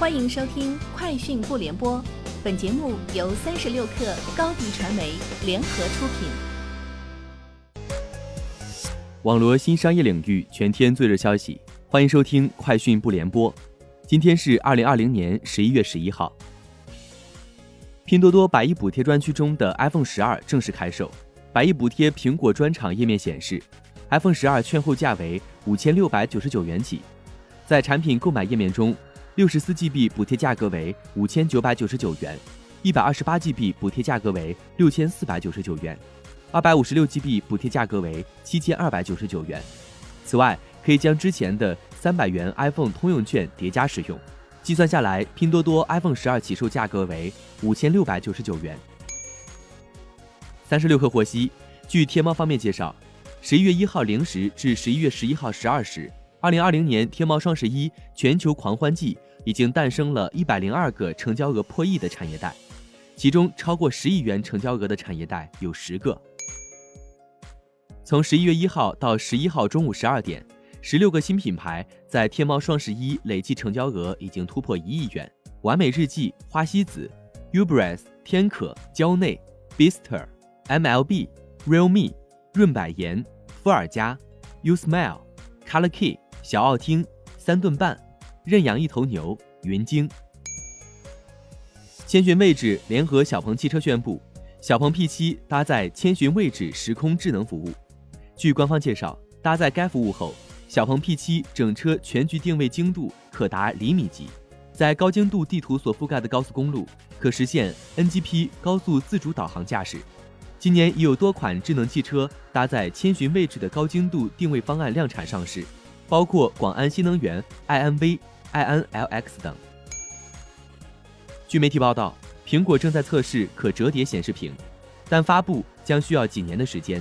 欢迎收听《快讯不联播》，本节目由三十六克高低传媒联合出品。网罗新商业领域全天最热消息，欢迎收听《快讯不联播》。今天是二零二零年十一月十一号。拼多多百亿补贴专区中的 iPhone 十二正式开售。百亿补贴苹果专场页面显示，iPhone 十二券后价为五千六百九十九元起。在产品购买页面中。六十四 GB 补贴价格为五千九百九十九元，一百二十八 GB 补贴价格为六千四百九十九元，二百五十六 GB 补贴价格为七千二百九十九元。此外，可以将之前的三百元 iPhone 通用券叠加使用。计算下来，拼多多 iPhone 十二起售价格为五千六百九十九元。三十六氪获悉，据天猫方面介绍，十一月一号零时至十一月十一号十二时。二零二零年天猫双十一全球狂欢季已经诞生了一百零二个成交额破亿的产业带，其中超过十亿元成交额的产业带有十个。从十一月一号到十一号中午十二点，十六个新品牌在天猫双十一累计成交额已经突破一亿元。完美日记、花西子、Ubres、天可、蕉内、Bister、MLB、Realme、润百颜、伏尔加、Usmile、Color Key。小奥汀、三顿半、认养一头牛、云鲸。千寻位置联合小鹏汽车宣布，小鹏 P7 搭载千寻位置时空智能服务。据官方介绍，搭载该服务后，小鹏 P7 整车全局定位精度可达厘米级，在高精度地图所覆盖的高速公路，可实现 NGP 高速自主导航驾驶。今年已有多款智能汽车搭载千寻位置的高精度定位方案量产上市。包括广安新能源、iNV、iNLX 等。据媒体报道，苹果正在测试可折叠显示屏，但发布将需要几年的时间，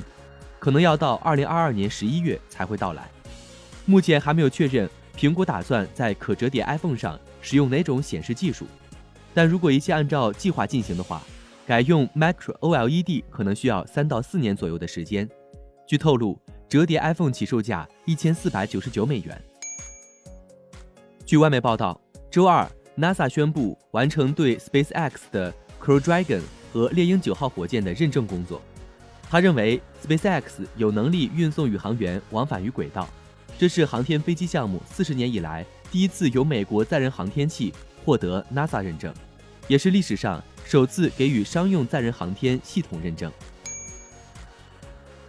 可能要到二零二二年十一月才会到来。目前还没有确认苹果打算在可折叠 iPhone 上使用哪种显示技术，但如果一切按照计划进行的话，改用 Micro OLED 可能需要三到四年左右的时间。据透露。折叠 iPhone 起售价一千四百九十九美元。据外媒报道，周二，NASA 宣布完成对 SpaceX 的 Crew Dragon 和猎鹰九号火箭的认证工作。他认为 SpaceX 有能力运送宇航员往返于轨道，这是航天飞机项目四十年以来第一次由美国载人航天器获得 NASA 认证，也是历史上首次给予商用载人航天系统认证。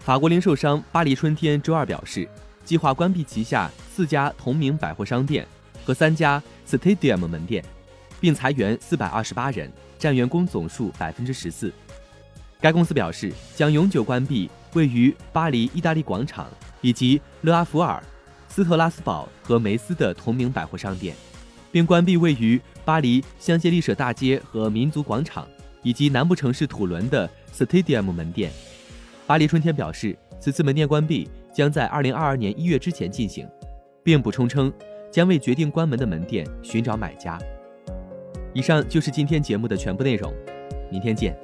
法国零售商巴黎春天周二表示，计划关闭旗下四家同名百货商店和三家 Stadium 门店，并裁员四百二十八人，占员工总数百分之十四。该公司表示，将永久关闭位于巴黎意大利广场以及勒阿弗尔、斯特拉斯堡和梅斯的同名百货商店，并关闭位于巴黎香榭丽舍大街和民族广场以及南部城市土伦的 Stadium 门店。巴黎春天表示，此次门店关闭将在二零二二年一月之前进行，并补充称，将为决定关门的门店寻找买家。以上就是今天节目的全部内容，明天见。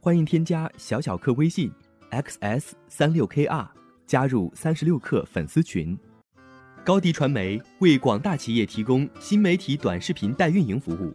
欢迎添加小小客微信 xs 三六 kr，加入三十六课粉丝群。高迪传媒为广大企业提供新媒体短视频代运营服务。